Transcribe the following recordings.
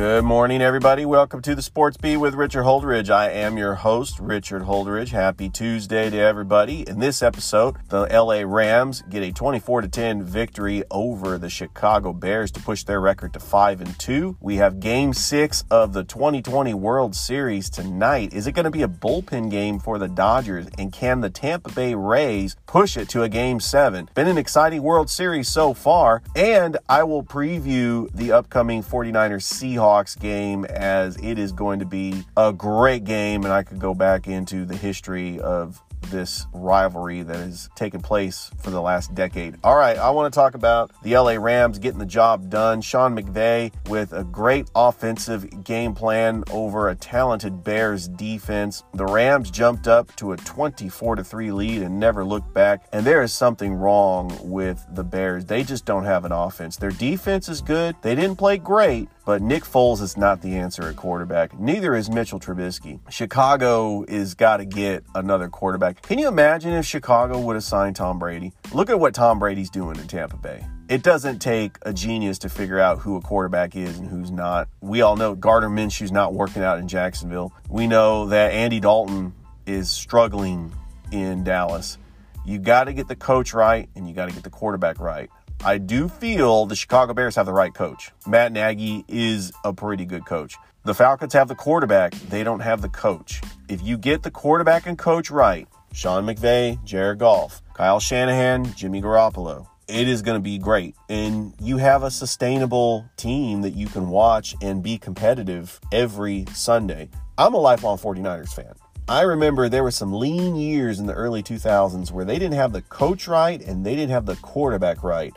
Good morning, everybody. Welcome to the Sports Beat with Richard Holdridge. I am your host, Richard Holdridge. Happy Tuesday to everybody. In this episode, the LA Rams get a 24 10 victory over the Chicago Bears to push their record to 5 and 2. We have game six of the 2020 World Series tonight. Is it going to be a bullpen game for the Dodgers? And can the Tampa Bay Rays push it to a game seven? Been an exciting World Series so far. And I will preview the upcoming 49ers Seahawks Seahawks game as it is going to be a great game, and I could go back into the history of this rivalry that has taken place for the last decade. All right, I want to talk about the LA Rams getting the job done. Sean McVay with a great offensive game plan over a talented Bears defense. The Rams jumped up to a 24 to 3 lead and never looked back. And there is something wrong with the Bears. They just don't have an offense. Their defense is good. They didn't play great, but Nick Foles is not the answer at quarterback. Neither is Mitchell Trubisky. Chicago is got to get another quarterback. Can you imagine if Chicago would have signed Tom Brady? Look at what Tom Brady's doing in Tampa Bay. It doesn't take a genius to figure out who a quarterback is and who's not. We all know Gardner Minshew's not working out in Jacksonville. We know that Andy Dalton is struggling in Dallas. You got to get the coach right and you got to get the quarterback right. I do feel the Chicago Bears have the right coach. Matt Nagy is a pretty good coach. The Falcons have the quarterback, they don't have the coach. If you get the quarterback and coach right, Sean McVay, Jared Goff, Kyle Shanahan, Jimmy Garoppolo, it is going to be great. And you have a sustainable team that you can watch and be competitive every Sunday. I'm a lifelong 49ers fan. I remember there were some lean years in the early 2000s where they didn't have the coach right and they didn't have the quarterback right.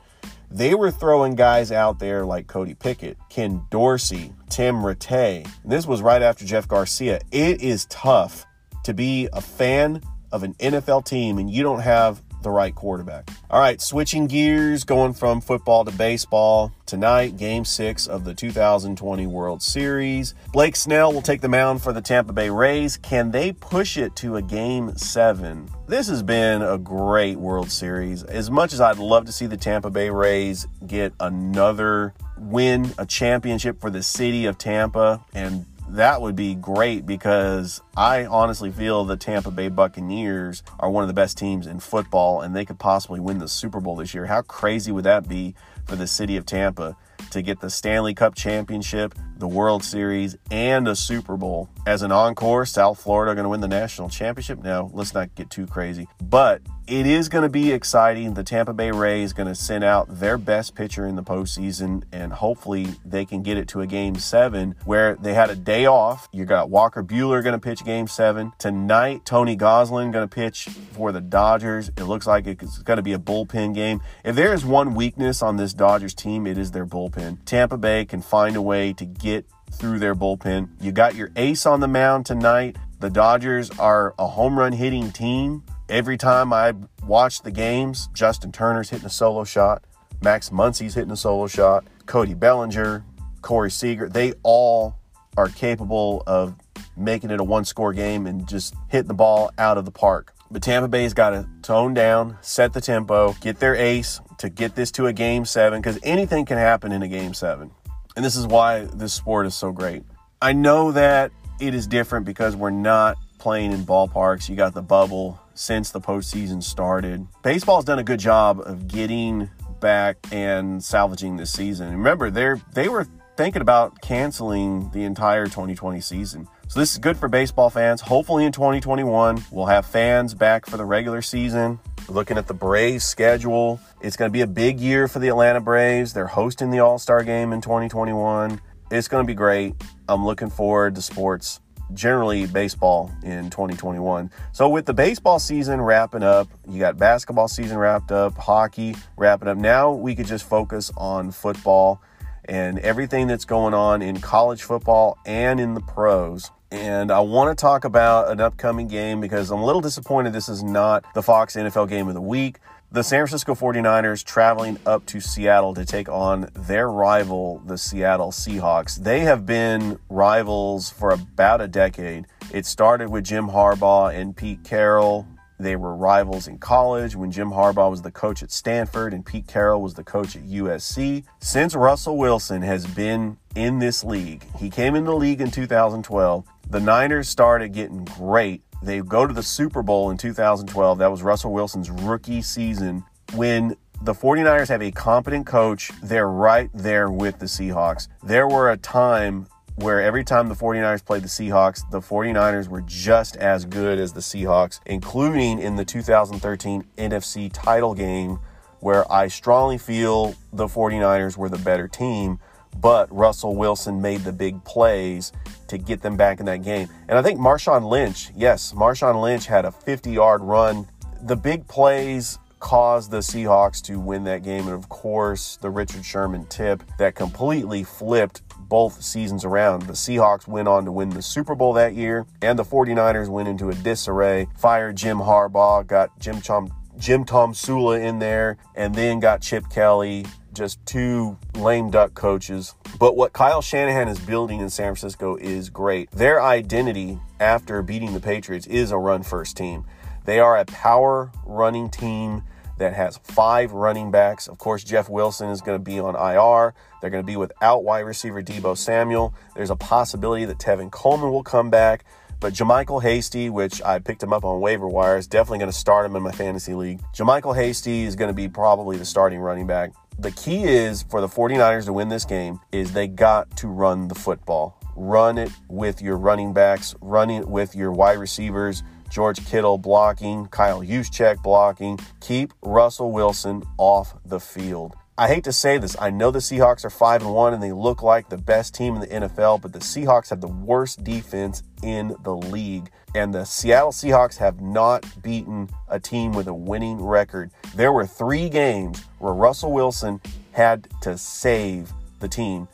They were throwing guys out there like Cody Pickett, Ken Dorsey, Tim Rattay. This was right after Jeff Garcia. It is tough to be a fan of an NFL team and you don't have the right quarterback. All right, switching gears, going from football to baseball. Tonight, game six of the 2020 World Series. Blake Snell will take the mound for the Tampa Bay Rays. Can they push it to a game seven? This has been a great World Series. As much as I'd love to see the Tampa Bay Rays get another win, a championship for the city of Tampa, and that would be great because I honestly feel the Tampa Bay Buccaneers are one of the best teams in football and they could possibly win the Super Bowl this year. How crazy would that be for the city of Tampa to get the Stanley Cup championship, the World Series, and a Super Bowl? As an encore, South Florida going to win the national championship? Now, let's not get too crazy. But it is going to be exciting. The Tampa Bay Rays going to send out their best pitcher in the postseason, and hopefully they can get it to a game seven where they had a day off. You got Walker Buehler going to pitch game seven. Tonight, Tony Gonsolin going to pitch for the Dodgers. It looks like it's going to be a bullpen game. If there is one weakness on this Dodgers team, it is their bullpen. Tampa Bay can find a way to get through their bullpen. You got your ace on the mound tonight. The Dodgers are a home run hitting team. Every time I watch the games, Justin Turner's hitting a solo shot, Max Muncy's hitting a solo shot, Cody Bellinger, Corey Seager, they all are capable of making it a one score game and just hitting the ball out of the park. But Tampa Bay's got to tone down, set the tempo, get their ace to get this to a game seven because anything can happen in a game seven. And this is why this sport is so great. I know that it is different because we're not playing in ballparks. You got the bubble since the postseason started. Baseball's done a good job of getting back and salvaging this season. Remember, they're they were thinking about canceling the entire 2020 season. So this is good for baseball fans. Hopefully in 2021, we'll have fans back for the regular season. Looking at the Braves schedule, it's going to be a big year for the Atlanta Braves. They're hosting the All-Star game in 2021. It's going to be great. I'm looking forward to sports generally baseball in 2021. So, with the baseball season wrapping up, you got basketball season wrapped up, hockey wrapping up. Now we could just focus on football and everything that's going on in college football and in the pros. And I want to talk about an upcoming game because I'm a little disappointed this is not the Fox NFL game of the week. The San Francisco 49ers traveling up to Seattle to take on their rival, the Seattle Seahawks. They have been rivals for about a decade. It started with Jim Harbaugh and Pete Carroll. They were rivals in college when Jim Harbaugh was the coach at Stanford and Pete Carroll was the coach at USC. Since Russell Wilson has been in this league, he came in the league in 2012. The Niners started getting great they go to the Super Bowl in 2012. That was Russell Wilson's rookie season. When the 49ers have a competent coach, they're right there with the Seahawks. There were a time where every time the 49ers played the Seahawks, the 49ers were just as good as the Seahawks, including in the 2013 NFC title game, where I strongly feel the 49ers were the better team but Russell Wilson made the big plays to get them back in that game. And I think Marshawn Lynch, yes, Marshawn Lynch had a 50 yard run. The big plays caused the Seahawks to win that game. And of course, the Richard Sherman tip that completely flipped both seasons around. The Seahawks went on to win the Super Bowl that year, and the 49ers went into a disarray, fired Jim Harbaugh, got Jim Tom, Jim Tomsula in there, and then got Chip Kelly just two lame duck coaches. But what Kyle Shanahan is building in San Francisco is great. Their identity after beating the Patriots is a run first team. They are a power running team that has five running backs. Of course, Jeff Wilson is going to be on IR. They're going to be without wide receiver Deebo Samuel. There's a possibility that Tevin Coleman will come back. But JaMycal Hasty, which I picked him up on waiver wires, definitely going to start him in my fantasy league. JaMycal Hasty is going to be probably the starting running back the key is for the 49ers to win this game is they got to run the football. Run it with your running backs, run it with your wide receivers, George Kittle blocking, Kyle Juszczyk blocking. Keep Russell Wilson off the field. I hate to say this. I know the Seahawks are 5 and 1 and they look like the best team in the NFL, but the Seahawks have the worst defense in the league. And the Seattle Seahawks have not beaten a team with a winning record. There were 3 games where Russell Wilson had to save the team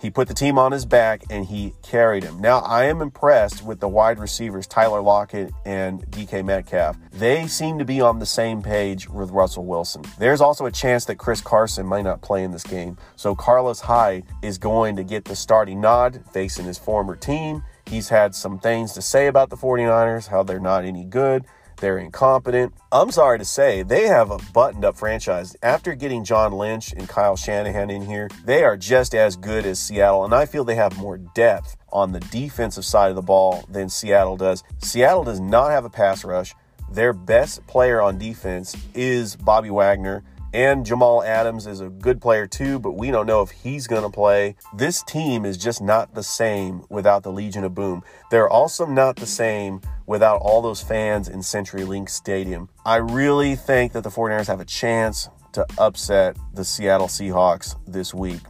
he put the team on his back and he carried him. Now, I am impressed with the wide receivers, Tyler Lockett and DK Metcalf. They seem to be on the same page with Russell Wilson. There's also a chance that Chris Carson might not play in this game. So, Carlos Hyde is going to get the starting nod facing his former team. He's had some things to say about the 49ers, how they're not any good. They're incompetent. I'm sorry to say, they have a buttoned up franchise. After getting John Lynch and Kyle Shanahan in here, they are just as good as Seattle. And I feel they have more depth on the defensive side of the ball than Seattle does. Seattle does not have a pass rush. Their best player on defense is Bobby Wagner. And Jamal Adams is a good player too, but we don't know if he's going to play. This team is just not the same without the Legion of Boom. They're also not the same without all those fans in CenturyLink Stadium. I really think that the 49ers have a chance to upset the Seattle Seahawks this week.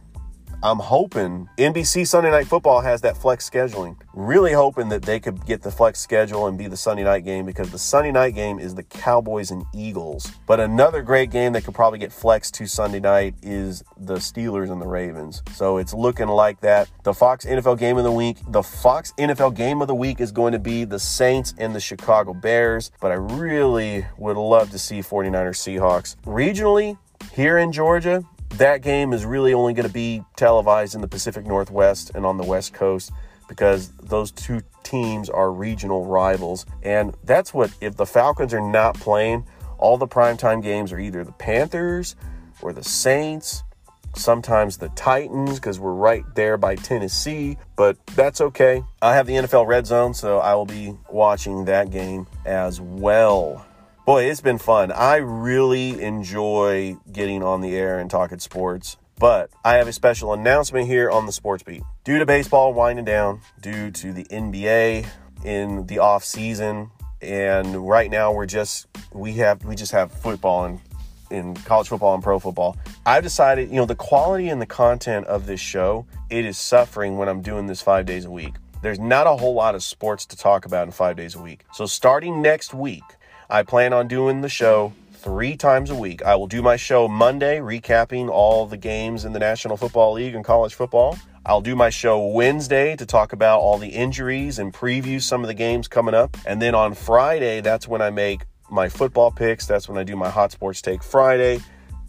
I'm hoping NBC Sunday Night Football has that flex scheduling. Really hoping that they could get the flex schedule and be the Sunday night game because the Sunday night game is the Cowboys and Eagles. But another great game that could probably get flexed to Sunday night is the Steelers and the Ravens. So it's looking like that. The Fox NFL game of the week, the Fox NFL game of the week is going to be the Saints and the Chicago Bears. But I really would love to see 49ers Seahawks. Regionally, here in Georgia, that game is really only going to be televised in the Pacific Northwest and on the West Coast because those two teams are regional rivals. And that's what, if the Falcons are not playing, all the primetime games are either the Panthers or the Saints, sometimes the Titans, because we're right there by Tennessee, but that's okay. I have the NFL Red Zone, so I will be watching that game as well. Boy, it's been fun. I really enjoy getting on the air and talking sports. But I have a special announcement here on the Sports Beat. Due to baseball winding down, due to the NBA in the off season, and right now we're just we have we just have football and in college football and pro football. I've decided, you know, the quality and the content of this show, it is suffering when I'm doing this 5 days a week. there's not a whole lot of sports to talk about in five days a week. So starting next week, I plan on doing the show three times a week. I will do my show Monday, recapping all the games in the National Football League and college football. I'll do my show Wednesday to talk about all the injuries and preview some of the games coming up. And then on Friday, that's when I make my football picks. That's when I do my Hot Sports Take Friday.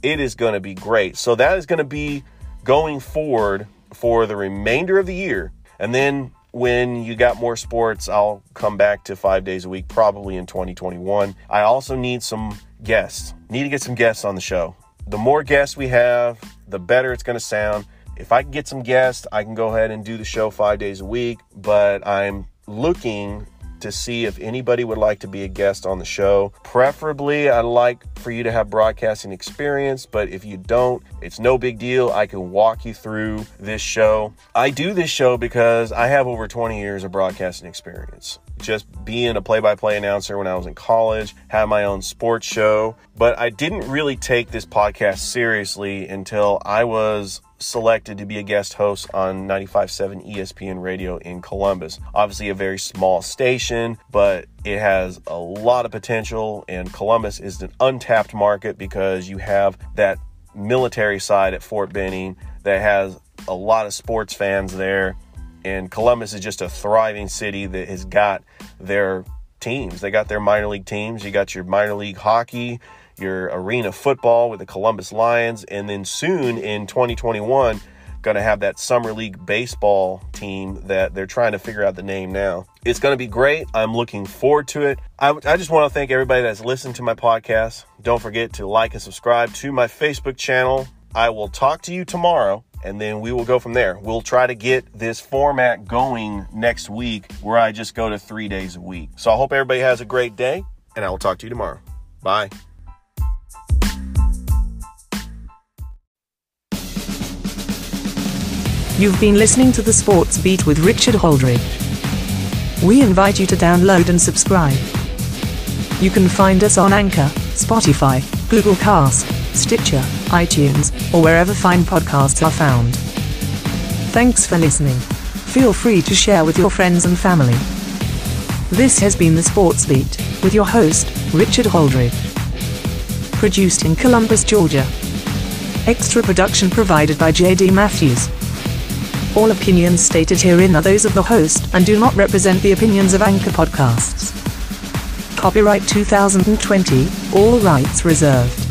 It is going to be great. So that is going to be going forward for the remainder of the year. And then when you got more sports, I'll come back to five days a week, probably in 2021. I also need some guests. Need to get some guests on the show. The more guests we have, the better it's going to sound. If I can get some guests, I can go ahead and do the show five days a week, but I'm looking to see if anybody would like to be a guest on the show. Preferably, I'd like for you to have broadcasting experience, but if you don't, it's no big deal. I can walk you through this show. I do this show because I have over 20 years of broadcasting experience just being a play by play announcer when I was in college, had my own sports show. But I didn't really take this podcast seriously until I was selected to be a guest host on 95.7 ESPN radio in Columbus. Obviously, a very small station, but it has a lot of potential, and Columbus is an untapped market because you have that military side at Fort Benning that has a lot of sports fans there. And Columbus is just a thriving city that has got their teams. They got their minor league teams. You got your minor league hockey, your arena football with the Columbus Lions, and then soon in 2021, going to have that summer league baseball team that they're trying to figure out the name now. It's going to be great. I'm looking forward to it. I, I just want to thank everybody that's listened to my podcast. Don't forget to like and subscribe to my Facebook channel. I will talk to you tomorrow and then we will go from there. We'll try to get this format going next week where I just go to three days a week. So I hope everybody has a great day, and I will talk to you tomorrow. Bye. You've been listening to the Sports Beat with Richard Holdridge. We invite you to download and subscribe. You can find us on Anchor, Spotify, Google Cast, Stitcher, iTunes, or wherever fine podcasts are found. Thanks for listening. Feel free to share with your friends and family. This has been the Sports Beat with your host, Richard Holdridge. Produced in Columbus, Georgia. Extra production provided by J.D. Matthews. All opinions stated herein are those of the host and do not represent the opinions of Anchor Podcasts. Copyright 2020, all rights reserved.